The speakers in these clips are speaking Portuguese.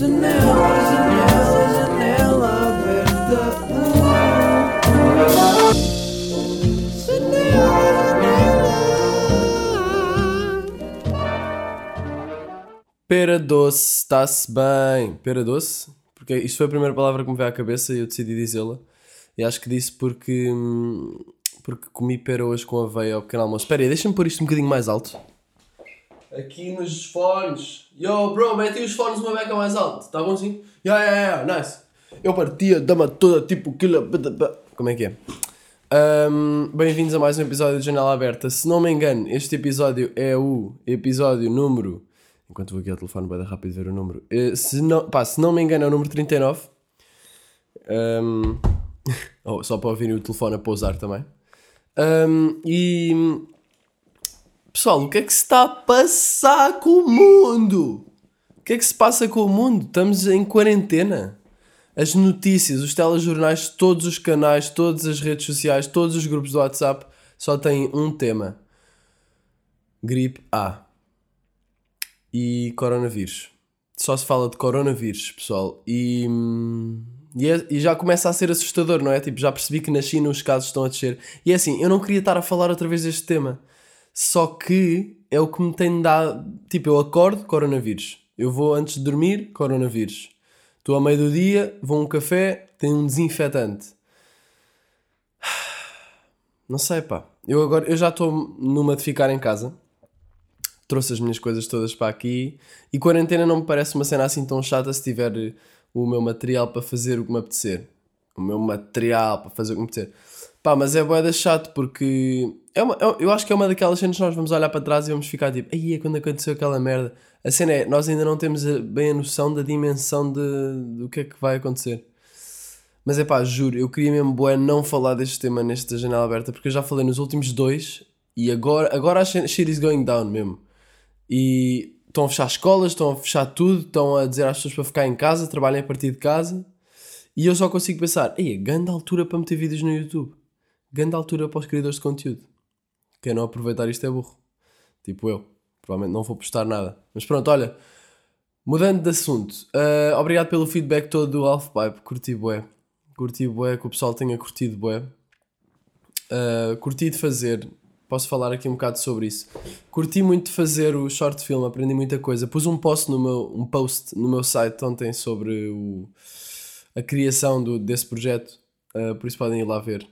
Janela, janela, janela aberta. Pera doce, está-se bem. Pera doce? Porque isto foi a primeira palavra que me veio à cabeça e eu decidi dizê-la. E acho que disse porque, hum, porque comi pera hoje com aveia ao pequeno almoço. Espera aí, deixa-me pôr isto um bocadinho mais alto. Aqui nos fones. Yo, bro, mete os fones uma beca mais alto. Está bom assim? Yeah, yeah, yeah, nice. Eu partia, dama toda, tipo, aquilo. Como é que é? Hum, Bem-vindos a mais um episódio de Janela Aberta. Se não me engano, este episódio é o episódio número. Enquanto vou aqui ao telefone, vai dar rápido ver o número. Eh, se, não, pá, se não me engano, é o número 39. Hum, oh, só para ouvirem o telefone a pousar também. Hum, e. Pessoal, o que é que se está a passar com o mundo? O que é que se passa com o mundo? Estamos em quarentena. As notícias, os telejornais, todos os canais, todas as redes sociais, todos os grupos do WhatsApp só têm um tema: gripe A e coronavírus. Só se fala de coronavírus, pessoal. E, e, é- e já começa a ser assustador, não é? Tipo, já percebi que na China os casos estão a descer. E é assim, eu não queria estar a falar outra vez deste tema. Só que é o que me tem dado. Tipo, eu acordo, coronavírus. Eu vou antes de dormir, coronavírus. Estou a meio do dia, vou um café, tem um desinfetante. Não sei, pá. Eu agora eu já estou numa de ficar em casa. Trouxe as minhas coisas todas para aqui. E quarentena não me parece uma cena assim tão chata se tiver o meu material para fazer o que me apetecer. O meu material para fazer o que me apetecer. Pá, mas é boeda chato porque é uma, é- eu acho que é uma daquelas cenas que nós vamos olhar para trás e vamos ficar tipo, aí é quando aconteceu aquela merda. A cena é, nós ainda não temos bem a noção da dimensão de, do que é que vai acontecer. Mas é pá, juro, eu queria mesmo bué não falar deste tema nesta janela aberta porque eu já falei nos últimos dois e agora, agora a shit is going down mesmo. E estão a fechar escolas, estão a fechar tudo, estão a dizer às pessoas para ficar em casa, trabalhem a partir de casa. E eu só consigo pensar, ei, grande altura para meter vídeos no YouTube. Grande altura para os criadores de conteúdo. Quem não aproveitar isto é burro. Tipo eu. Provavelmente não vou postar nada. Mas pronto, olha. Mudando de assunto. ah, obrigado pelo feedback todo do Halfpipe. Curti bué. Curti bué, que o pessoal tenha curtido bué. Uh, curti de fazer, posso falar aqui um bocado sobre isso. Curti muito de fazer o short film, aprendi muita coisa. Pus um post no meu, um post no meu site ontem sobre o, a criação do, desse projeto, uh, por isso podem ir lá ver.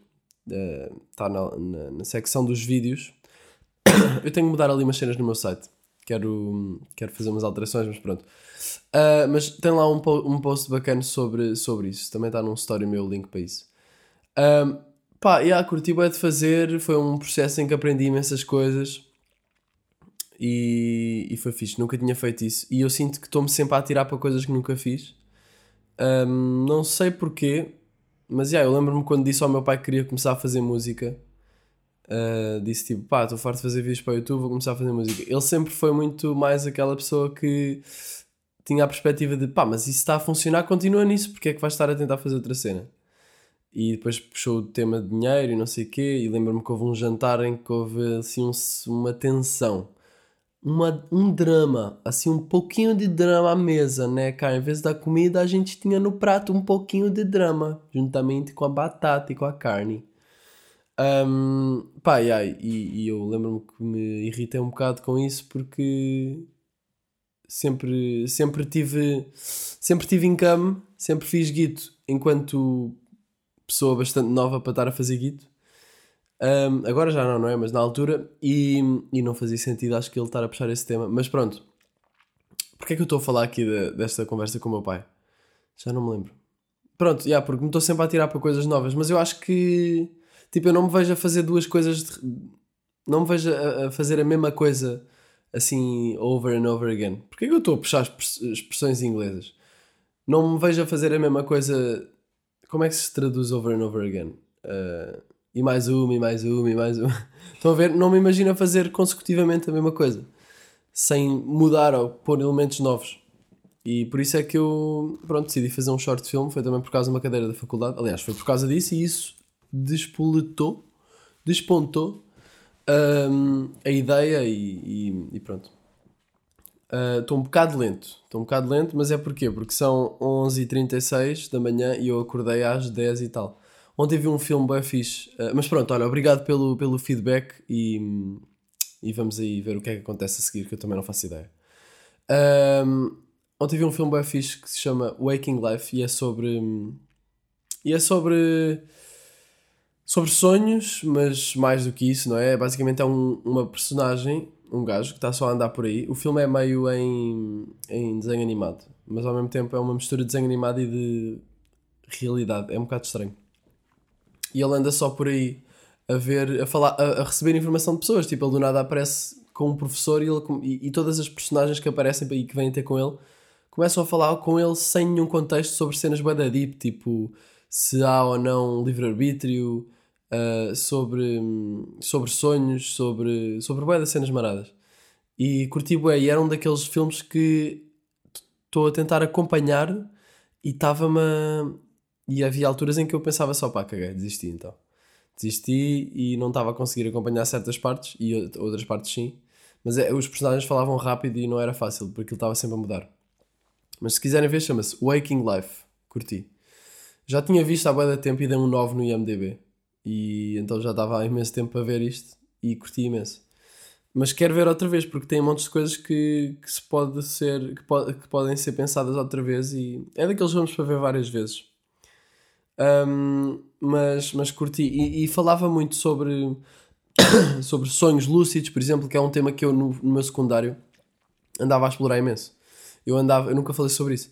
Está na, na, na secção dos vídeos. Eu tenho que mudar ali umas cenas no meu site. Quero, quero fazer umas alterações, mas pronto. Uh, mas tem lá um, um post bacana sobre, sobre isso. Também está num story meu link para isso. Um, pá, e yeah, curti bué de fazer. Foi um processo em que aprendi imensas coisas. E, e foi fixe. Nunca tinha feito isso. E eu sinto que estou-me sempre a atirar para coisas que nunca fiz. Um, não sei porquê. Mas yeah, eu lembro-me quando disse ao meu pai que queria começar a fazer música. Uh, disse tipo, pá, estou farto de fazer vídeos para o YouTube, vou começar a fazer música. Ele sempre foi muito mais aquela pessoa que tinha a perspectiva de, pá, mas isso está a funcionar, continua nisso, porque é que vais estar a tentar fazer outra cena? E depois puxou o tema de dinheiro e não sei o quê, e lembro-me que houve um jantar em que houve assim um- uma tensão, uma, um drama, assim um pouquinho de drama à mesa, né, cara? Em vez da comida, a gente tinha no prato um pouquinho de drama, juntamente com a batata e com a carne. Um, pá, e, ai, e, e eu lembro-me que me irritei um bocado com isso porque sempre, sempre tive sempre tive income, sempre fiz guito enquanto pessoa bastante nova para estar a fazer guito. Um, agora já não, não é? Mas na altura, e, e não fazia sentido, acho que ele estar a puxar esse tema. Mas pronto, porque é que eu estou a falar aqui de- desta conversa com o meu pai? Já não me lembro. Pronto, yeah, porque me estou sempre a tirar para coisas novas, mas eu acho que tipo, eu não me vejo a fazer duas coisas, de- não me vejo a, a fazer a mesma coisa assim over and over again. Porquê que eu estou a puxar expres- expressões inglesas? Não me vejo a fazer a mesma coisa. Como é que se traduz over and over again? Uh, e mais uma, e mais uma, e mais uma. Estão a ver? Não me imagino a fazer consecutivamente a mesma coisa, sem mudar ou pôr elementos novos. E por isso é que eu, pronto, decidi fazer um short film. Foi também por causa de uma cadeira da faculdade. Aliás, foi por causa disso e isso despoletou, despontou hum, a ideia e, e- e pronto. Ah, Estou um bocado lento. Estou um bocado lento, mas é porquê? Porque são 11h36 da manhã e eu acordei às 10 e tal. Ontem vi um filme bem fixe. Ah, mas pronto, olha, obrigado pelo, pelo feedback e, e vamos aí ver o que é que acontece a seguir, que eu também não faço ideia. Ahm, ontem vi um filme bem fixe que se chama Waking Life e é sobre. E é sobre. Sobre sonhos, mas mais do que isso, não é? Basicamente é um- uma personagem, um gajo que está só a andar por aí. O filme é meio em, em desenho animado, mas ao mesmo tempo é uma mistura de desenho animado e de realidade. É um bocado estranho. E ele anda só por aí a ver, a falar, a, a receber informação de pessoas. Tipo, ele do nada aparece com um professor e, ele, e, e todas as personagens que aparecem e que vêm ter com ele começam a falar com ele sem nenhum contexto sobre cenas bué da deep, tipo se há ou não livre-arbítrio, ah, sobre, sobre sonhos, sobre, sobre bué das cenas maradas. E curti bué, e era um daqueles filmes que estou a tentar acompanhar e estava-me. E havia alturas em que eu pensava só, pá, caguei, desisti então. Desisti e não estava a conseguir acompanhar certas partes e out- outras partes sim. Mas é, os personagens falavam rápido e não era fácil, porque ele estava sempre a mudar. Mas se quiserem ver, chama-se Waking Life. Curti. Já tinha visto há de tempo e dei um 9 no IMDB. E então já estava há imenso tempo a ver isto e curti imenso. Mas quero ver outra vez, porque tem montes de coisas que, que se pode ser, que, po- que podem ser pensadas outra vez e é daqueles filmes para ver várias vezes. Ahm, mas, mas curti. E, e falava muito sobre, sobre sonhos lúcidos, por exemplo, que é um tema que eu no, no meu secundário andava a explorar imenso. Eu andava, eu nunca falei sobre isso.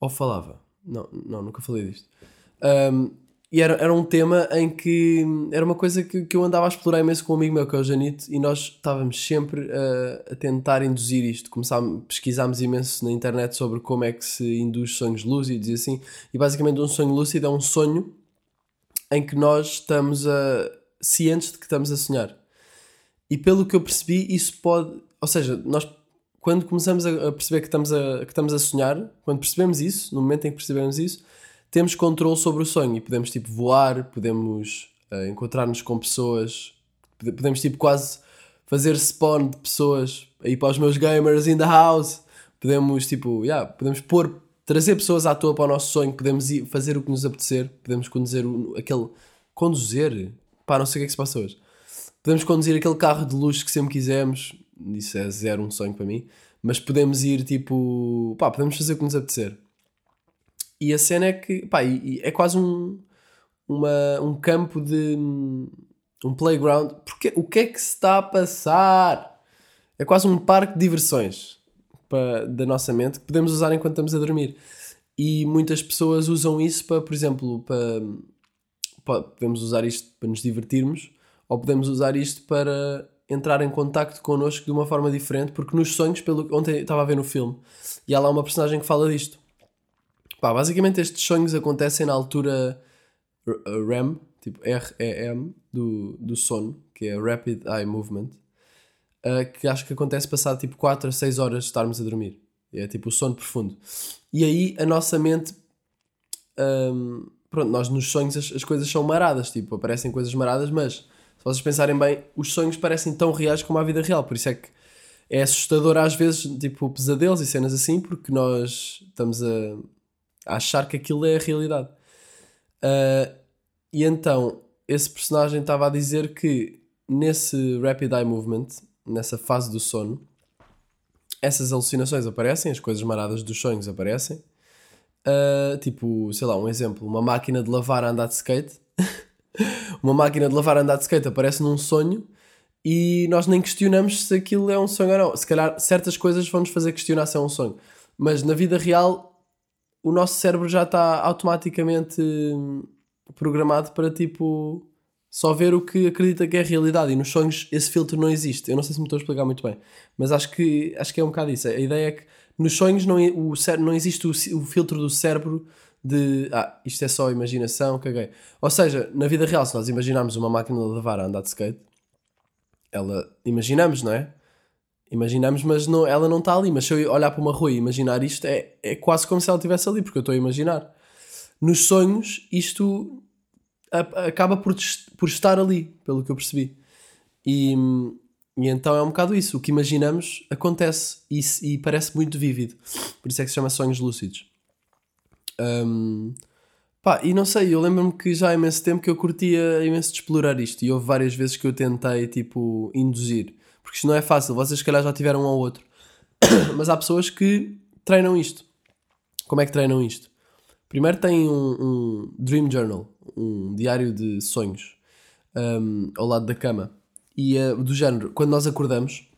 Ou falava? Não, não, nunca falei disto. Um, e era, era um tema em que era uma coisa que, que eu andava a explorar imenso com um amigo meu, que é o Janito, e nós estávamos sempre a, a tentar induzir isto. Começámos, pesquisámos imenso na internet sobre como é que se induz sonhos lúcidos e assim. E basicamente, um sonho lúcido é um sonho em que nós estamos a, cientes de que estamos a sonhar. E pelo que eu percebi, isso pode. Ou seja, nós quando começamos a a perceber que estamos a, que estamos a sonhar, quando percebemos isso, no momento em que percebemos isso, temos controle sobre o sonho e podemos tipo voar, podemos eh, encontrar-nos com pessoas, pode- podemos tipo quase fazer spawn de pessoas aí para os meus gamers in the house, podemos tipo, yeah, podemos pôr, trazer pessoas à toa para o nosso sonho, podemos ir fazer o que nos apetecer, podemos conduzir aquele, conduzir, pá, não sei o que é que se passa hoje. Podemos conduzir aquele carro de luxo que sempre quisemos. Isso é zero um sonho para mim. Mas podemos ir tipo. pá, podemos fazer o que nos apetecer. E a cena é que. pá, e- e é quase um. Uma, um campo de. um playground. Porque, o que é que se está a passar? É quase um parque de diversões da nossa mente que podemos usar enquanto estamos a dormir. E muitas pessoas usam isso para, por exemplo, para, pa- podemos usar isto para nos divertirmos ou podemos usar isto para entrar em contacto connosco de uma forma diferente, porque nos sonhos, pelo ontem estava a ver no filme, e há lá uma personagem que fala disto. Pá, basicamente estes sonhos acontecem na altura uh, REM, tipo REM do, do sono, que é Rapid Eye Movement, uh, que acho que acontece passado tipo 4 a 6 horas de estarmos a dormir. É tipo o sono profundo. E aí a nossa mente hum, pronto, nós nos sonhos as, as coisas são maradas, tipo, aparecem coisas maradas, mas se vocês pensarem bem, os sonhos parecem tão reais como a vida real, por isso é que é assustador às vezes, tipo, pesadelos e cenas assim, porque nós estamos a, a achar que aquilo é a realidade. Ah, e então, esse personagem estava a dizer que nesse Rapid Eye Movement, nessa fase do sono, essas alucinações aparecem, as coisas maradas dos sonhos aparecem. Uh, tipo, sei lá, um exemplo, uma máquina de lavar a andar de skate. uma máquina de lavar a andar de skate aparece num sonho e nós nem questionamos se aquilo é um sonho ou não. Se calhar certas coisas vão nos fazer questionar se é um sonho. Mas na vida real, o nosso cérebro já está automaticamente hum, programado para tipo só ver o que acredita que é a realidade e nos sonhos esse filtro não existe. Eu não sei se me estou a explicar muito bem, mas acho que, acho que é um bocado isso. A ideia é que nos sonhos não, o cére- não existe o, o filtro do cérebro de ah, isto é só imaginação, caguei. Ou seja, na vida real, se nós imaginarmos uma máquina de lavar a andar de skate, ela imaginamos, não é? Imaginamos, mas não, ela não está ali. Mas se eu olhar para uma rua e imaginar isto, é, é quase como se ela estivesse ali, porque eu estou a imaginar. Nos sonhos, isto a- acaba por, por estar ali, pelo que eu percebi. E, E então é um bocado isso. O que imaginamos acontece e, e parece muito vívido. Por isso é que se chama sonhos lúcidos. Hum, pá, e não sei, eu lembro-me que já há imenso tempo que eu curtia imenso de explorar isto. E houve várias vezes que eu tentei, tipo, induzir. Porque isto não é fácil. Vocês, se calhar, já tiveram um ou outro. Mas há pessoas que treinam isto. Como é que treinam isto? Primeiro têm um, um Dream Journal, um diário de sonhos, um, ao lado da cama. E uh, do género, quando nós acordamos,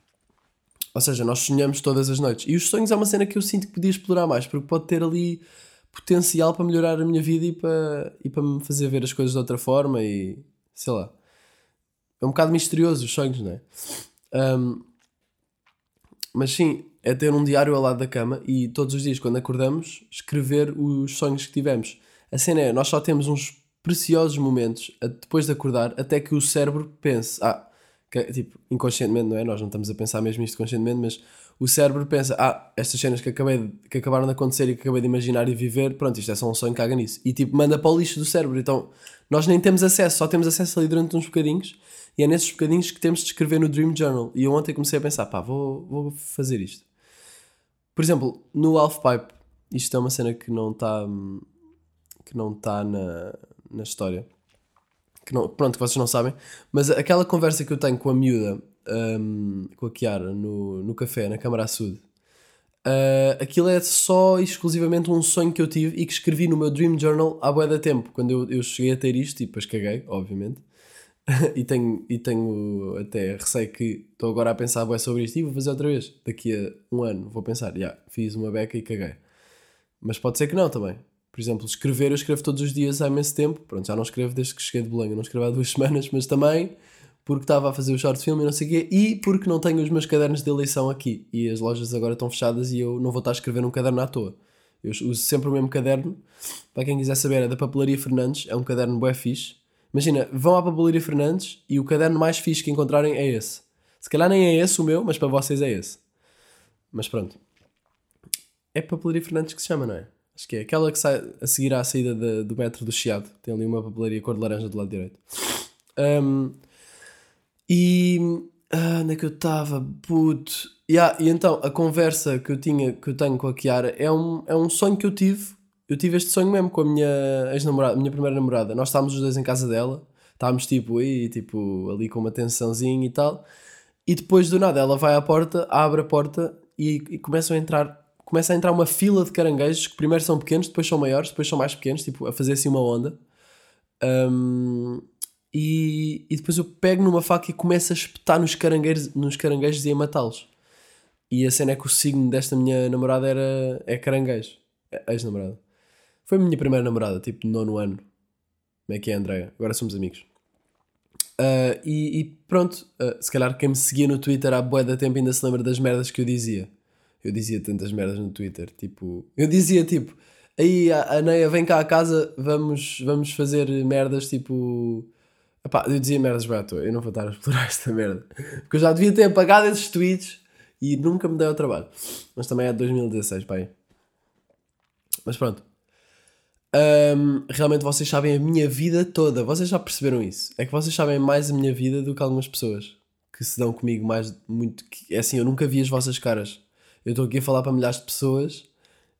ou seja, nós sonhamos todas as noites. E os sonhos é uma cena que eu sinto que podia explorar mais, porque pode ter ali potencial para melhorar a minha vida e para, e para me fazer ver as coisas de outra forma e sei lá. É um bocado misterioso os sonhos, não é? Um, mas sim, é ter um diário ao lado da cama e todos os dias, quando acordamos, escrever os sonhos que tivemos. A cena é, nós só temos uns preciosos momentos depois de acordar até que o cérebro pense, ah, que, tipo, inconscientemente, não é? Nós não estamos a pensar mesmo isto conscientemente, mas o cérebro pensa, ah, estas cenas que, acabei que acabaram de acontecer e que acabei de imaginar e viver, pronto, isto é só um sonho, caga nisso. E tipo, manda para o lixo do cérebro. Então, nós nem temos acesso, só temos acesso ali durante uns bocadinhos e é nesses bocadinhos que temos de escrever no Dream Journal. E eu ontem comecei a pensar, pá, vou, vou fazer isto. Por exemplo, no Half Pipe, isto é uma cena que não está que não está na, na história. Que não, pronto, que vocês não sabem. Mas aquela conversa que eu tenho com a miúda, hum, com a Kiara, no, no café, na Câmara Sud, uh, aquilo é só e exclusivamente um sonho que eu tive e que escrevi no meu Dream Journal há bué da tempo. Quando eu, eu cheguei a ter isto, e depois caguei, obviamente. e, tenho, e tenho até receio que estou agora a pensar bué sobre isto e vou fazer outra vez. Daqui a um ano vou pensar, já, fiz uma beca e caguei. Mas pode ser que não também. Por exemplo, escrever, eu escrevo todos os dias há imenso tempo. Pronto, já não escrevo desde que cheguei de eu não escrevo há duas semanas, mas também porque estava a fazer o short film e não sei o quê, e porque não tenho os meus cadernos de eleição aqui. E as lojas agora estão fechadas e eu não vou estar a escrever um caderno à toa. Eu uso sempre o mesmo caderno. Para quem quiser saber, é da Papelaria Fernandes, é um caderno bué fixe. Imagina, vão à Papelaria Fernandes e o caderno mais fixe que encontrarem é esse. Se calhar nem é esse o meu, mas para vocês é esse. Mas pronto. É Papelaria Fernandes que se chama, não é? Acho que é. Aquela que sai a seguir à saída da- do metro do Chiado. Tem ali uma papelaria cor de laranja do lado direito. Um, e. Ah, onde é que eu estava? Puto. Yeah, e então, a conversa que eu, tinha, que eu tenho com a Kiara é um, é um sonho que eu tive. Eu tive este sonho mesmo com a minha ex-namorada, minha primeira namorada. Nós estávamos os dois em casa dela. Estávamos tipo aí, tipo, ali com uma tensãozinha e tal. E depois do nada ela vai à porta, abre a porta e, e começam a entrar. Começa a entrar uma fila de caranguejos que primeiro são pequenos, depois são maiores, depois são mais pequenos, tipo, a fazer assim uma onda. Um, e, e depois eu pego numa faca e começo a espetar nos caranguejos, nos caranguejos e a matá-los. E a cena é que o signo desta minha namorada era é caranguejo. É Ex-namorada. Foi a minha primeira namorada, tipo, nono ano. Como é que é, Andréia? Agora somos amigos. Ah, e, e pronto, ah, se calhar quem me seguia no Twitter há bué da tempo ainda se lembra das merdas que eu dizia. Eu dizia tantas merdas no Twitter, tipo... Eu dizia, tipo... Aí, a a Neia, vem cá a casa, vamos, vamos fazer merdas, tipo... Epá, eu dizia merdas bem à toa, eu não vou estar a explorar esta merda. Porque eu já devia ter apagado esses tweets e nunca me dei ao trabalho. Mas também é de 2016, pá aí. Mas pronto. Ahm, realmente vocês sabem a minha vida toda. Vocês já perceberam isso? É que vocês sabem mais a minha vida do que algumas pessoas que se dão comigo mais muito. que- É assim, eu nunca vi as vossas caras. Eu estou aqui a falar para milhares de pessoas.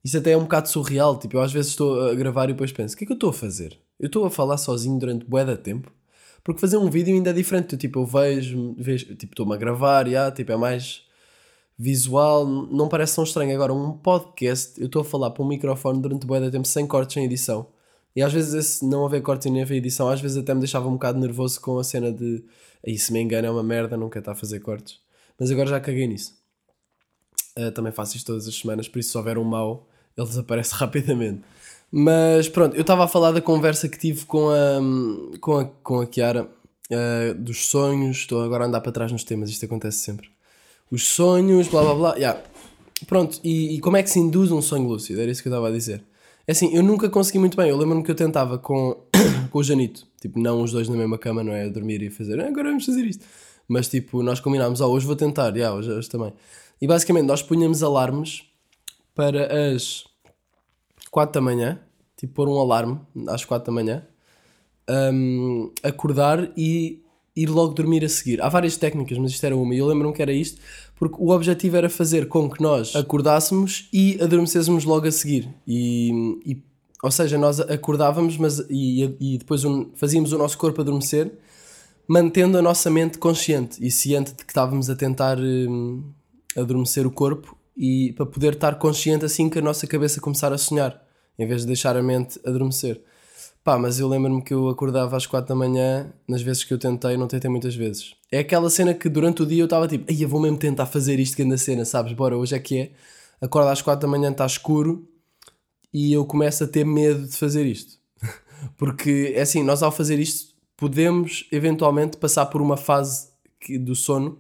Isso até é um bocado surreal. Tipo, eu às vezes estou a gravar e depois penso: o que é que eu estou a fazer? Eu estou a falar sozinho durante bué de tempo. Porque fazer um vídeo ainda é diferente. Tipo, eu vejo, vejo tipo, estou-me a gravar, já, tipo, é mais visual, não parece tão estranho. Agora, um podcast, eu estou a falar para um microfone durante bué de tempo sem cortes, sem edição. E às vezes esse não haver cortes e nem haver edição, às vezes até me deixava um bocado nervoso com a cena de aí se me engano é uma merda, quero estar a fazer cortes. Mas agora já caguei nisso. Uh, também faço isto todas as semanas, por isso se houver um mau, ele desaparece rapidamente. Mas pronto, eu estava a falar da conversa que tive com a, com a, com a Kiara, uh, dos sonhos, estou agora a andar para trás nos temas, isto acontece sempre. Os sonhos, blá blá blá, yeah. Pronto, e, e como é que se induz um sonho lúcido? Era isso que eu estava a dizer. É assim, eu nunca consegui muito bem, eu lembro-me que eu tentava com, com o Janito, tipo, não os dois na mesma cama, não é? A dormir e fazer, "Ah, agora vamos fazer isto. Mas tipo, nós combinámos, oh, hoje vou tentar, yeah, hoje, hoje também. E basicamente nós punhamos alarmes para as 4 da manhã, tipo pôr um alarme às 4 da manhã, hum, acordar e ir logo dormir a seguir. Há várias técnicas, mas isto era uma. E eu lembro-me que era isto, porque o objetivo era fazer com que nós acordássemos e adormecêssemos logo a seguir. E, e- ou seja, nós acordávamos mas, e, e depois um- fazíamos o nosso corpo adormecer, mantendo a nossa mente consciente e ciente de que estávamos a tentar hum, adormecer o corpo e para poder estar consciente assim que a nossa cabeça começar a sonhar, em vez de deixar a mente adormecer. Pá, mas eu lembro-me que eu acordava às 4 da manhã, nas vezes que eu tentei, não tentei muitas vezes. É aquela cena que durante o dia eu estava tipo, ai, eu vou mesmo tentar fazer isto que anda cena, sabes? Bora, hoje é que é. Acordo às 4 da manhã, está escuro e eu começo a ter medo de fazer isto. Porque, é assim, nós ao fazer isto podemos eventualmente passar por uma fase que- do sono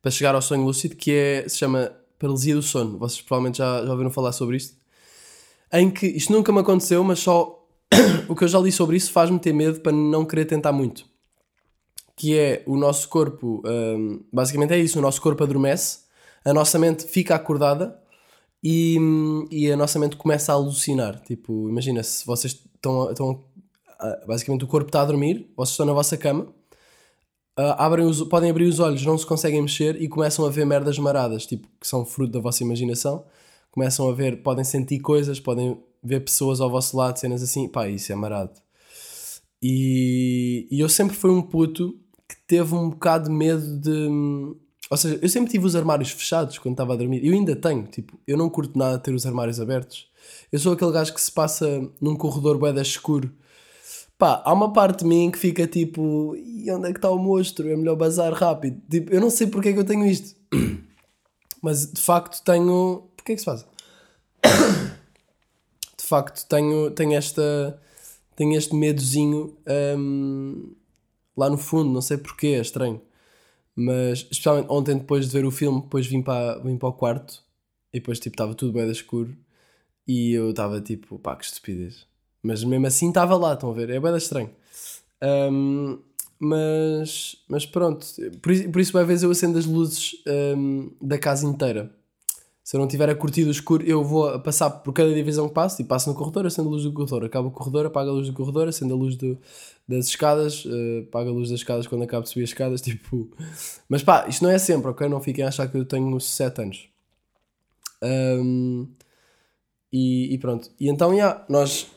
para chegar ao sonho lúcido que é, se chama paralisia do sono. Vocês provavelmente já, já ouviram falar sobre isto. Em que isto nunca me aconteceu, mas só o que eu já li sobre isso faz-me ter medo para não querer tentar muito. Que é o nosso corpo, hum, basicamente é isso: o nosso corpo adormece, a nossa mente fica acordada e, e a nossa mente começa a alucinar. Tipo, imagina se vocês estão, estão basicamente o corpo está a dormir, vocês estão na vossa cama, ah, abrem os, podem abrir os olhos, não se conseguem mexer e começam a ver merdas maradas, tipo, que são fruto da vossa imaginação. Começam a ver, podem sentir coisas, podem ver pessoas ao vosso lado, cenas assim, pá, isso é marado. E, e eu sempre fui um puto que teve um bocado de medo de. Ou seja, eu sempre tive os armários fechados quando estava a dormir. Eu ainda tenho, tipo, eu não curto nada ter os armários abertos. Eu sou aquele gajo que se passa num corredor bué escuro. Pá, há uma parte de mim que fica tipo, e onde é que está o monstro? É melhor bazar rápido. Tipo, eu não sei porque é que eu tenho isto. Mas de facto tenho. Porquê é que se faz? De facto tenho, tenho esta. Tenho este medozinho hum, lá no fundo, não sei porquê, é estranho. Mas especialmente ontem depois de ver o filme, depois vim para, vim para o quarto e depois tipo estava tudo bem de escuro e eu estava tipo, pá, que estupidez. Mas mesmo assim estava lá, estão a ver? É bem estranho. Hum, mas, mas pronto, por isso, por isso vai vezes eu acendo as luzes hum, da casa inteira. Se eu não tiver a curtir o escuro, eu vou passar por cada divisão que passo e passo no corredor, acendo a luz do corredor, acabo o corredor, apago a luz do corredor, acendo a luz do, das escadas, eh, apago a luz das escadas quando acabo de subir as escadas, tipo. Mas pá, isto não é sempre, ok? Não fiquem a achar que eu tenho 7 anos. Hum, e, e pronto. E então, já, nós.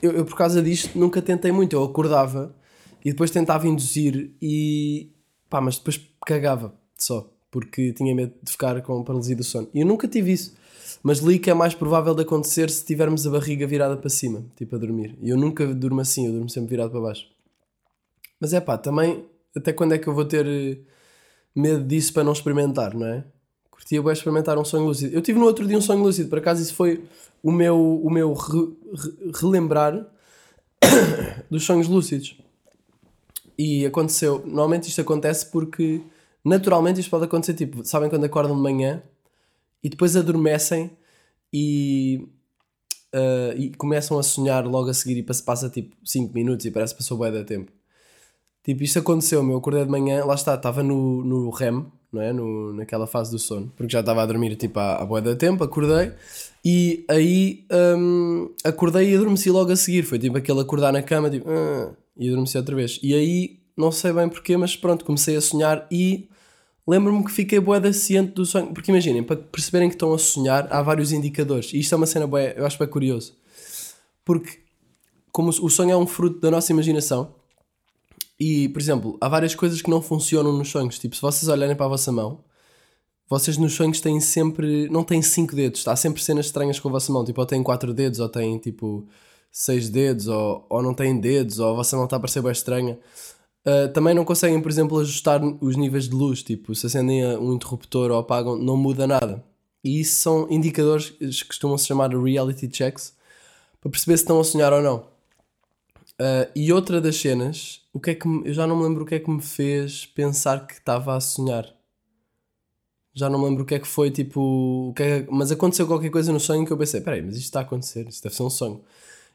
Eu, eu, por causa disto, nunca tentei muito. Eu acordava e depois tentava induzir e. pá, mas depois cagava só. Porque tinha medo de ficar com paralisia do sono. E eu nunca tive isso. Mas li que é mais provável de acontecer se tivermos a barriga virada para cima, tipo a dormir. E eu nunca durmo assim, eu durmo sempre virado para baixo. Mas é pá, também, até quando é que eu vou ter eh, medo disso para não experimentar, não é? Curtia bem experimentar um sonho lúcido. Eu tive no outro dia um sonho lúcido, por acaso isso foi o meu, o meu re- re- relembrar dos sonhos lúcidos. E aconteceu, normalmente isto acontece porque naturalmente isto pode acontecer, tipo, sabem quando acordam de manhã e depois adormecem e, ah, e começam a sonhar logo a seguir e passa, passa tipo 5 minutos e parece que passou bué de tempo. Tipo, isto aconteceu, meu, eu acordei de manhã, lá está, estava no, no REM, não é? No, naquela fase do sono, porque já estava a dormir tipo há bué de tempo, acordei e aí hum, acordei e adormeci logo a seguir, foi tipo aquele acordar na cama, tipo, "Ah", e adormeci outra vez. E aí, não sei bem porquê, mas pronto, comecei a sonhar e lembro-me que fiquei bué da ciente do sonho, porque imaginem, para perceberem que estão a sonhar, há vários indicadores, e isto é uma cena bué, eu acho bem curioso, porque como o sonho é um fruto da nossa imaginação, e, por exemplo, há várias coisas que não funcionam nos sonhos. Tipo, se vocês olharem para a vossa mão, vocês nos sonhos têm sempre. Não têm cinco dedos. Há sempre cenas estranhas com a vossa mão. Tipo, ou têm quatro dedos, ou têm tipo seis dedos, ou, ou não têm dedos, ou a vossa mão está a parecer bem estranha. Uh, também não conseguem, por exemplo, ajustar os níveis de luz. Tipo, se acendem um interruptor ou apagam, não muda nada. E isso são indicadores que costumam se chamar reality checks para perceber se estão a sonhar ou não. Uh, e outra das cenas, o que é que me- eu já não me lembro o que é que me fez pensar que estava a sonhar. Já não me lembro o que é que foi, tipo, que é mas aconteceu qualquer coisa no sonho que eu pensei, peraí, mas isto está a acontecer, isto deve ser um sonho.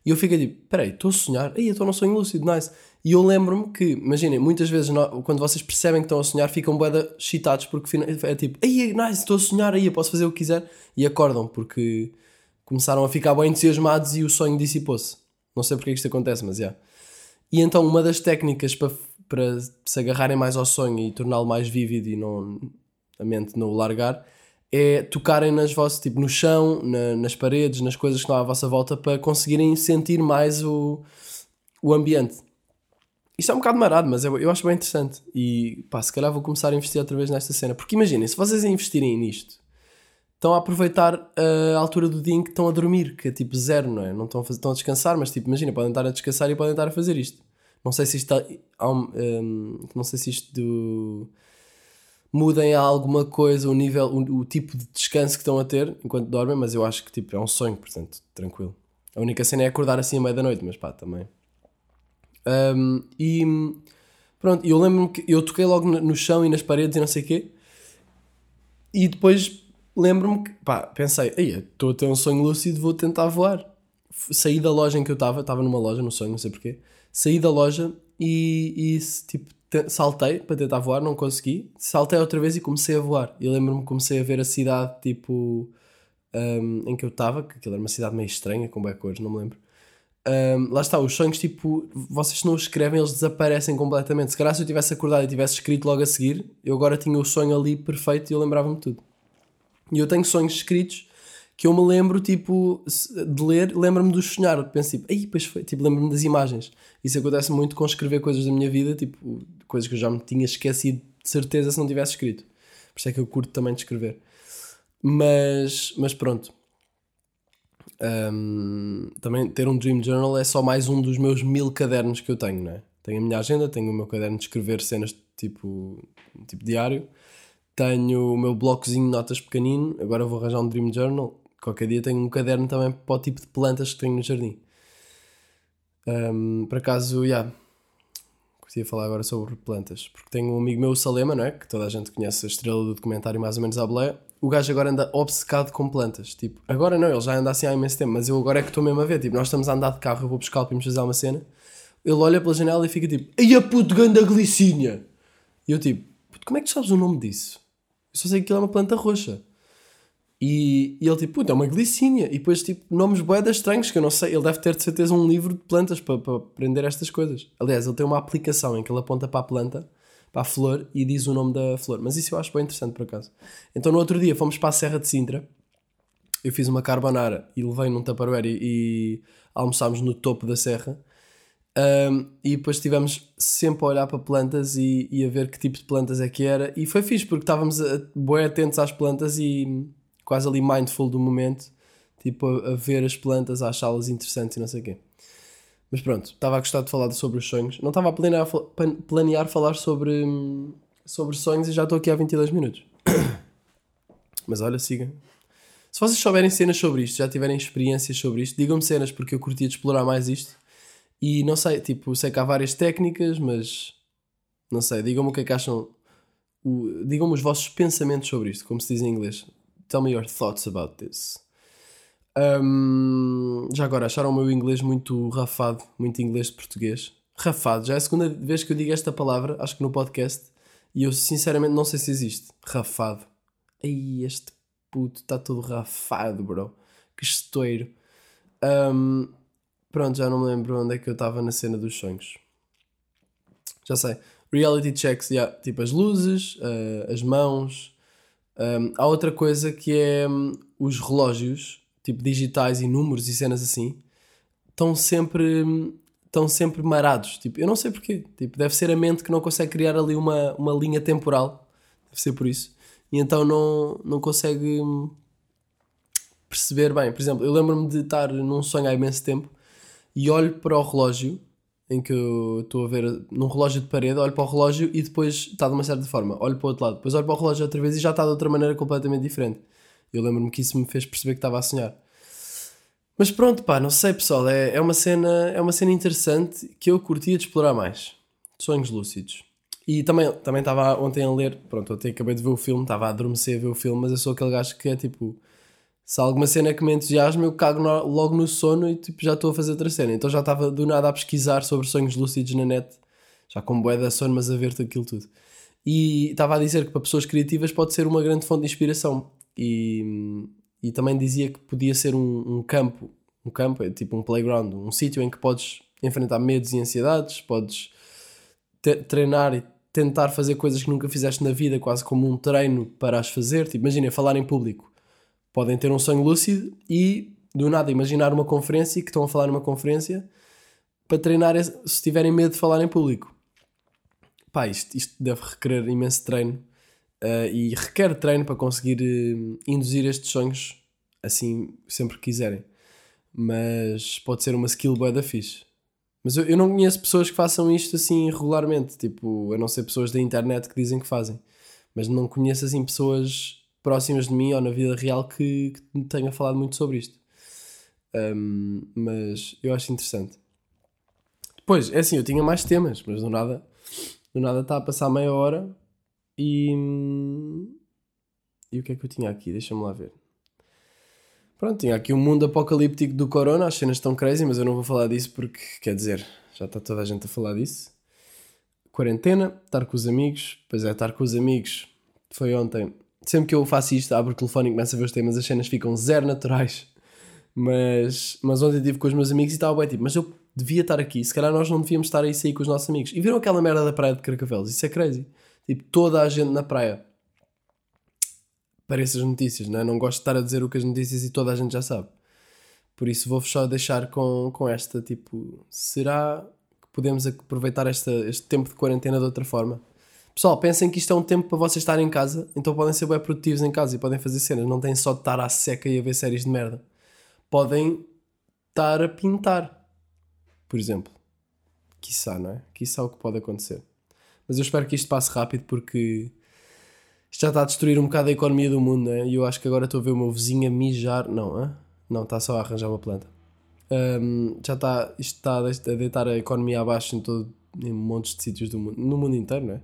E eu fiquei tipo, peraí, estou a sonhar, aí estou num sonho lúcido, nice. E eu lembro-me que, imaginem, muitas vezes quando vocês percebem que estão a sonhar, ficam boeda excitados porque é tipo, aí nice, estou a sonhar, aí posso fazer o que quiser, e acordam porque começaram a ficar bem entusiasmados e o sonho dissipou-se. Não sei porque é que isto acontece, mas já. E então uma das técnicas para, para se agarrarem mais ao sonho e torná-lo mais vívido e não a mente não o largar, é tocarem nas vossas, tipo, no chão, na- nas paredes, nas coisas que estão à vossa volta para conseguirem sentir mais o, o ambiente. Isto é um bocado marado, mas eu, eu acho bem interessante. E pá, se calhar vou começar a investir outra vez nesta cena. Porque imaginem, se vocês investirem nisto, estão a aproveitar a altura do dia em que estão a dormir, que é tipo zero, não é? Não estão a, fazer, estão a descansar, mas tipo, imagina, podem estar a descansar e podem estar a fazer isto. Não sei se isto está, um, hum, não sei se isto do, mudem a alguma coisa o nível, o, o tipo de descanso que estão a ter enquanto dormem, mas eu acho que tipo, é um sonho, portanto, tranquilo. A única cena é acordar assim à meia da noite, mas pá, também. Um, e pronto, eu lembro-me que eu toquei logo no, chão e nas paredes e não sei o quê. E depois lembro-me que, pá, pensei, "Ei, estou a ter um sonho lúcido, vou tentar voar. Saí da loja em que eu estava, estava numa loja, no sonho, não sei porquê. Saí da loja e, e tipo, saltei para tentar voar, não consegui. Saltei outra vez e comecei a voar. E lembro-me comecei a ver a cidade, tipo, um, em que eu estava, que aquilo era uma cidade meio estranha, com bem cores, não me lembro. Um, lá está, os sonhos, tipo, vocês não os escrevem, eles desaparecem completamente. Se calhar se eu tivesse acordado e tivesse escrito logo a seguir, eu agora tinha o sonho ali perfeito e eu lembrava-me tudo. E eu tenho sonhos escritos que eu me lembro, tipo, de ler, lembro-me dos sonhar. Penso, tipo, aí, pois foi, tipo, lembro-me das imagens. Isso acontece muito com escrever coisas da minha vida, tipo, coisas que eu já me tinha esquecido de certeza se não tivesse escrito. Por isso é que eu curto também de escrever. Mas, mas pronto. Um, também ter um Dream Journal é só mais um dos meus mil cadernos que eu tenho, não é? Tenho a minha agenda, tenho o meu caderno de escrever cenas tipo, tipo diário, tenho o meu blocozinho de notas pequenino, agora vou arranjar um Dream Journal. Qualquer dia tenho um caderno também para o tipo de plantas que tenho no jardim. Um, por acaso, já, yeah, de falar agora sobre plantas, porque tenho um amigo meu, o Salema, não é? Que toda a gente conhece a estrela do documentário mais ou menos à boleia. O gajo agora anda obcecado com plantas. Tipo, agora não, ele já anda assim há imenso tempo, mas eu agora é que estou mesmo a ver. Tipo, nós estamos a andar de carro, eu vou buscar para irmos fazer uma cena. Ele olha pela janela e fica tipo, Ei a puto ganda glicínia! E eu tipo, como é que tu sabes o nome disso? Eu só sei que aquilo é uma planta roxa. E, e ele tipo, puta, é uma glicínia. E depois, tipo, nomes boedas estranhos que eu não sei. Ele deve ter de certeza um livro de plantas para, para aprender estas coisas. Aliás, ele tem uma aplicação em que ele aponta para a planta, para a flor, e diz o nome da flor. Mas isso eu acho bem interessante, por acaso. Então, no outro dia, fomos para a Serra de Sintra. Eu fiz uma carbonara e levei num tupperware e, e almoçámos no topo da serra. Um, e depois estivemos sempre a olhar para plantas e, e a ver que tipo de plantas é que era. E foi fixe porque estávamos bem atentos às plantas e quase ali mindful do momento, tipo a, a ver as plantas, a achá-las interessantes e não sei o quê. Mas pronto, estava a gostar de falar sobre os sonhos. Não estava a planear, planear falar sobre, hum, sobre sonhos e já estou aqui há 22 minutos. Mas olha, siga. Se vocês souberem cenas sobre isto, já tiverem experiências sobre isto, digam-me cenas porque eu curtia de explorar mais isto. E não sei, tipo, sei que há várias técnicas, mas não sei, digam-me o que é que acham. Digam-me os vossos pensamentos sobre isto, como se diz em inglês. Tell me your thoughts about this. Hum, já agora, acharam o meu inglês muito rafado, muito inglês de português? Rafado, já é a segunda vez que eu digo esta palavra, acho que no podcast, e eu sinceramente não sei se existe. Rafado. Ai, este puto está todo rafado, bro. Que estouro. Hum, pronto, já não me lembro onde é que eu estava na cena dos sonhos. Já sei. Reality checks, yeah, tipo as luzes, eh, as mãos. Um, há outra coisa que é hum, os relógios, tipo digitais e números e cenas assim, estão sempre, hum, estão sempre marados. Tipo, eu não sei porquê. Tipo, deve ser a mente que não consegue criar ali uma, uma linha temporal. Deve ser por isso. E então não, não consegue hum, perceber bem. Por exemplo, eu lembro-me de estar num sonho há imenso tempo e olho para o relógio em que eu estou a ver num relógio de parede, olho para o relógio e depois está de uma certa forma, olho para o outro lado, depois olho para o relógio outra vez e já está de outra maneira completamente diferente. Eu lembro-me que isso me fez perceber que estava a sonhar. Mas pronto, pá, não sei pessoal, é, é, uma, cena, é uma cena interessante que eu curtia de explorar mais. Sonhos lúcidos. E também também estava ontem a ler, pronto, ontem acabei de ver o filme, estava a adormecer a ver o filme, mas eu sou aquele gajo que é tipo, se há alguma cena que me entusiasma, eu cago no- logo no sono e tipo, já estou a fazer outra cena. Então já estava do nada a pesquisar sobre sonhos lúcidos na net, já com bué da sono, mas a ver aquilo tudo. E estava a dizer que para pessoas criativas pode ser uma grande fonte de inspiração. E, e também dizia que podia ser um, um campo, um campo é tipo um playground, um sítio em que podes enfrentar medos e ansiedades, podes treinar e tentar fazer coisas que nunca fizeste na vida, quase como um treino para as fazer. Tipo, imagina, falar em público. Podem ter um sonho lúcido e, do nada, imaginar uma conferência e que estão a falar numa conferência para treinar se tiverem medo de falar em público. Pá, isto, isto deve requerer imenso treino eh, e requer treino para conseguir eh, induzir estes sonhos assim sempre que quiserem. Mas pode ser uma skill bué da fixe. Mas eu, eu não conheço pessoas que façam isto assim regularmente, tipo, a não ser pessoas da internet que dizem que fazem. Mas não conheço assim pessoas próximas de mim ou na vida real que, que me tenham falado muito sobre isto. Um, mas eu acho interessante. Depois, é assim, eu tinha mais temas, mas do nada, do nada está a passar meia hora e. E o que é que eu tinha aqui? Deixa-me lá ver. Pronto, tinha aqui um mundo apocalíptico do Corona, as cenas estão crazy, mas eu não vou falar disso porque, quer dizer, já está toda a gente a falar disso. Quarentena, estar com os amigos, pois é, estar com os amigos. Foi ontem. Sempre que eu faço isto, abro o telefone e começo a ver os temas, as cenas ficam zero naturais. Mas, mas ontem estive com os meus amigos e estava bem tipo, mas eu devia estar aqui, se calhar nós não devíamos estar aí sair com os nossos amigos. E viram aquela merda da praia de Carcavelos? Isso é crazy. Tipo, toda a gente na praia. Parece as notícias, não é? Não gosto de estar a dizer o que as notícias e toda a gente já sabe. Por isso vou só deixar com, com esta, tipo, será que podemos aproveitar esta, este tempo de quarentena de outra forma? Pessoal, pensem que isto é um tempo para vocês estarem em casa, então podem ser bem produtivos em casa e podem fazer cenas, não têm só de estar à seca e a ver séries de merda. Podem estar a pintar, por exemplo. Quiçá, não é? Quiçá o que pode acontecer. Mas eu espero que isto passe rápido porque isto já está a destruir um bocado a economia do mundo, né? E eu acho que agora estou a ver o meu vizinho a mijar. Não, hã? não, está só a arranjar uma planta. Hum, já está, isto está a deitar a economia abaixo em, todo, em montes de sítios do mundo, no mundo inteiro, não é?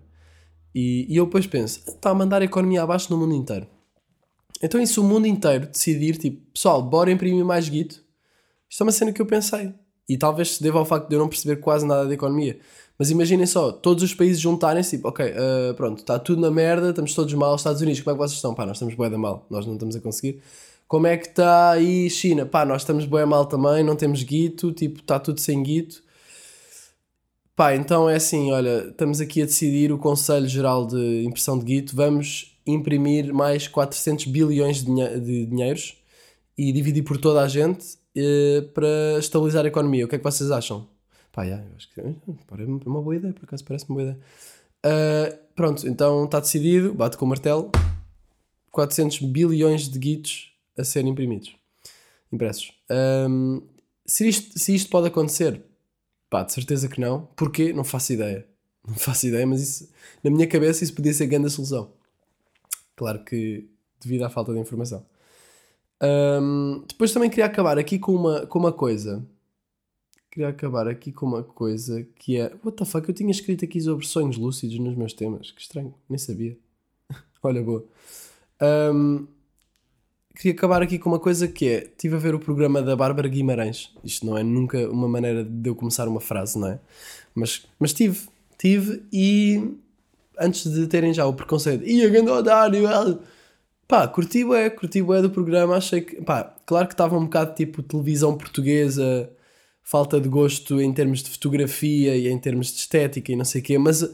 E, e eu depois penso, está a mandar a economia abaixo no mundo inteiro. Então, e se o mundo inteiro decidir, tipo, pessoal, bora imprimir mais guito? Isto é uma cena que eu pensei. E talvez se deva ao facto de eu não perceber quase nada da economia. Mas imaginem só, todos os países juntarem-se, tipo, ok, ah, pronto, está tudo na merda, estamos todos mal. Estados Unidos, como é que vocês estão? Pá, nós estamos bué mal, nós não estamos a conseguir. Como é que está aí China? Pá, nós estamos bué mal também, não temos guito, tipo, está tudo sem guito. Pá, então é assim, olha, estamos aqui a decidir o Conselho Geral de Impressão de Guito, vamos imprimir mais 400 bilhões de, dinhe- de dinheiros e dividir por toda a gente eh, para estabilizar a economia. O que é que vocês acham? Pá, já, eu acho que é uma boa ideia, por acaso parece uma boa ideia. Ah, pronto, então está decidido, bate com o martelo, 400 bilhões de guitos a serem imprimidos, impressos. Ahm, se, isto, se isto pode acontecer, pá, de certeza que não. Porquê? Não faço ideia. Não faço ideia, mas isso, na minha cabeça isso podia ser grande solução. Claro que devido à falta de informação. Ahm, depois também queria acabar aqui com uma, com uma coisa. Queria acabar aqui com uma coisa que é. What the fuck? Eu tinha escrito aqui sobre sonhos lúcidos nos meus temas. Que estranho, nem sabia. Olha, boa. Ahm, queria acabar aqui com uma coisa que é: estive a ver o programa da Bárbara Guimarães. Isto não é nunca uma maneira de eu começar uma frase, não é? Mas, mas tive, tive e antes de terem já o preconceito, ia grande otário, ela." pá, curti bué, curti bué do programa, achei que, pá, claro que estava um bocado tipo televisão portuguesa, falta de gosto em termos de fotografia e em termos de estética e não sei o quê, mas a,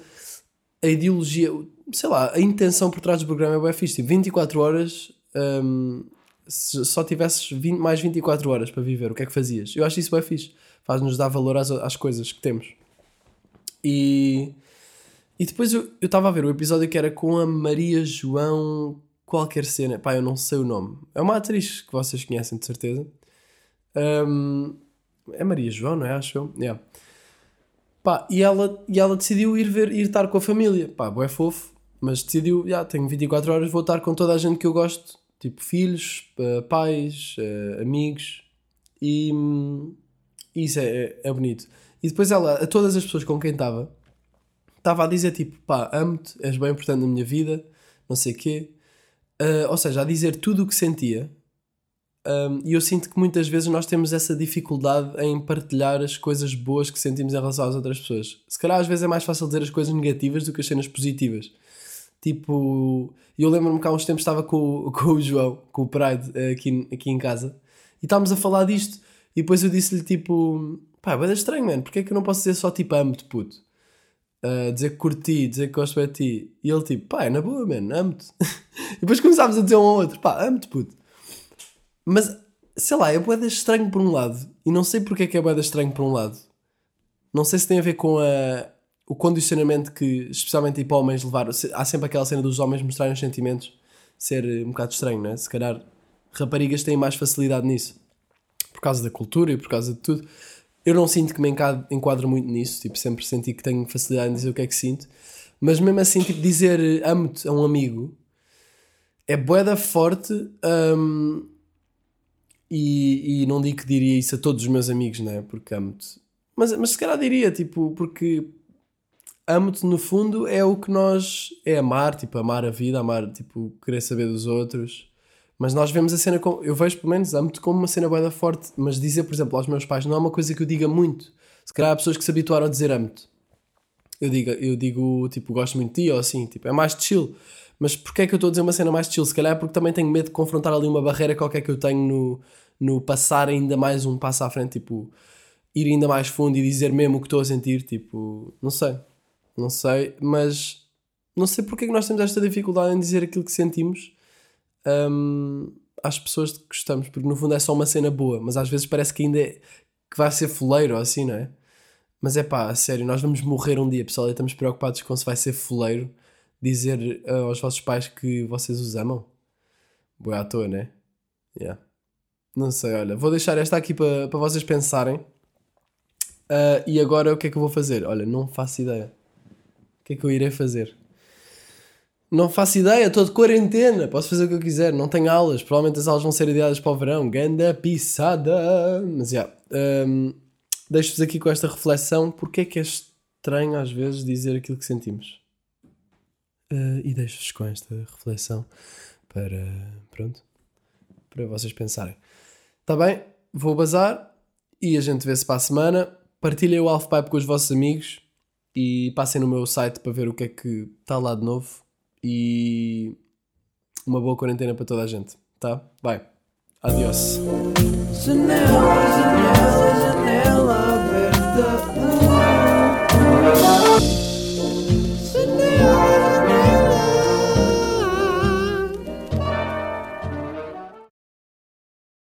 a ideologia, sei lá, a intenção por trás do programa é bué fixe, tipo, 24 horas, hum, se só tivesses 20, mais 24 horas para viver, o que é que fazias? Eu acho isso bué fixe, faz-nos dar valor às, às coisas que temos. E, e depois eu estava a ver o episódio que era com a Maria João qualquer cena, pá, eu não sei o nome. É uma atriz que vocês conhecem de certeza. Hum, é Maria João, não é? Acho eu. Yeah. Pá, e ela, e ela decidiu ir ver, ir estar com a família. Pá, é fofo, mas decidiu, já, tenho 24 horas, vou estar com toda a gente que eu gosto, tipo filhos, pais, eh, amigos, e isso é, é bonito. E depois ela, a todas as pessoas com quem estava, estava a dizer tipo, pá, amo-te, és bem importante na minha vida, não sei o quê. Uh, ou seja, a dizer tudo o que sentia. Um, e eu sinto que muitas vezes nós temos essa dificuldade em partilhar as coisas boas que sentimos em relação às outras pessoas. Se calhar às vezes é mais fácil dizer as coisas negativas do que as cenas positivas. Tipo, eu lembro-me que há uns tempos estava com, com o João, com o Pride, eh, aqui, aqui em casa, e estávamos a falar disto. E depois eu disse-lhe tipo, pá, é estranho, mano, porque é que eu não posso dizer só tipo amo-te, puto? a dizer que curti, dizer que gosto de ti. E ele tipo, pá, é na boa, mano, amo-te. e depois começámos a dizer um ao outro, pá, amo-te, puto. Mas, sei lá, é boeda estranho por um lado. E não sei porque é que é boeda estranho por um lado. Não sei se tem a ver com a, o condicionamento que, especialmente tipo homens, levaram. Há sempre aquela cena dos homens mostrarem os sentimentos ser um bocado estranho, né? Se calhar raparigas têm mais facilidade nisso. Por causa da cultura e por causa de tudo. Eu não sinto que me enquadro muito nisso. Tipo, sempre senti que tenho facilidade em dizer o que é que sinto. Mas mesmo assim, tipo, dizer amo-te a um amigo é boeda forte. Um, e, e não digo que diria isso a todos os meus amigos, né? Porque amo-te. Mas, mas se calhar diria, tipo, porque amo-te no fundo é o que nós. É amar, tipo, amar a vida, amar, tipo, querer saber dos outros. Mas nós vemos a cena como. Eu vejo pelo menos amo-te como uma cena boeda forte. Mas dizer, por exemplo, aos meus pais não é uma coisa que eu diga muito. Se calhar há pessoas que se habituaram a dizer amo-te. Eu digo, eu digo, tipo, gosto muito de ti ou assim, tipo, é mais chill. Mas porquê é que eu estou a dizer uma cena mais chill? Se calhar é porque também tenho medo de confrontar ali uma barreira qualquer que eu tenho no, no passar ainda mais um passo à frente, tipo, ir ainda mais fundo e dizer mesmo o que estou a sentir, tipo, não sei. Não sei, mas não sei porque é que nós temos esta dificuldade em dizer aquilo que sentimos um, às pessoas de que gostamos, porque no fundo é só uma cena boa, mas às vezes parece que ainda é, que vai ser fuleiro ou assim, não é? Mas é pá, sério, nós vamos morrer um dia, pessoal, e estamos preocupados com se vai ser fuleiro dizer uh, aos vossos pais que vocês os amam. Boa à toa, né? Yeah. Não sei, olha, vou deixar esta aqui para pa vocês pensarem. Uh, e agora o que é que eu vou fazer? Olha, não faço ideia. Que é que eu irei fazer? Não faço ideia, estou de quarentena, posso fazer o que eu quiser, não tenho aulas, provavelmente as aulas vão ser adiadas para o verão, ganda pisada. Mas já, yeah, um, deixo-vos aqui com esta reflexão, porque é que é estranho às vezes dizer aquilo que sentimos? Uh, e deixo-vos com esta reflexão para, pronto, para vocês pensarem. Está bem? Vou bazar e a gente vê-se para a semana. Partilhem o Half Pipe com os vossos amigos e passem no meu site para ver o que é que está lá de novo. E uma boa quarentena para toda a gente, tá? Vai. Adiós. Janela, janela, janela.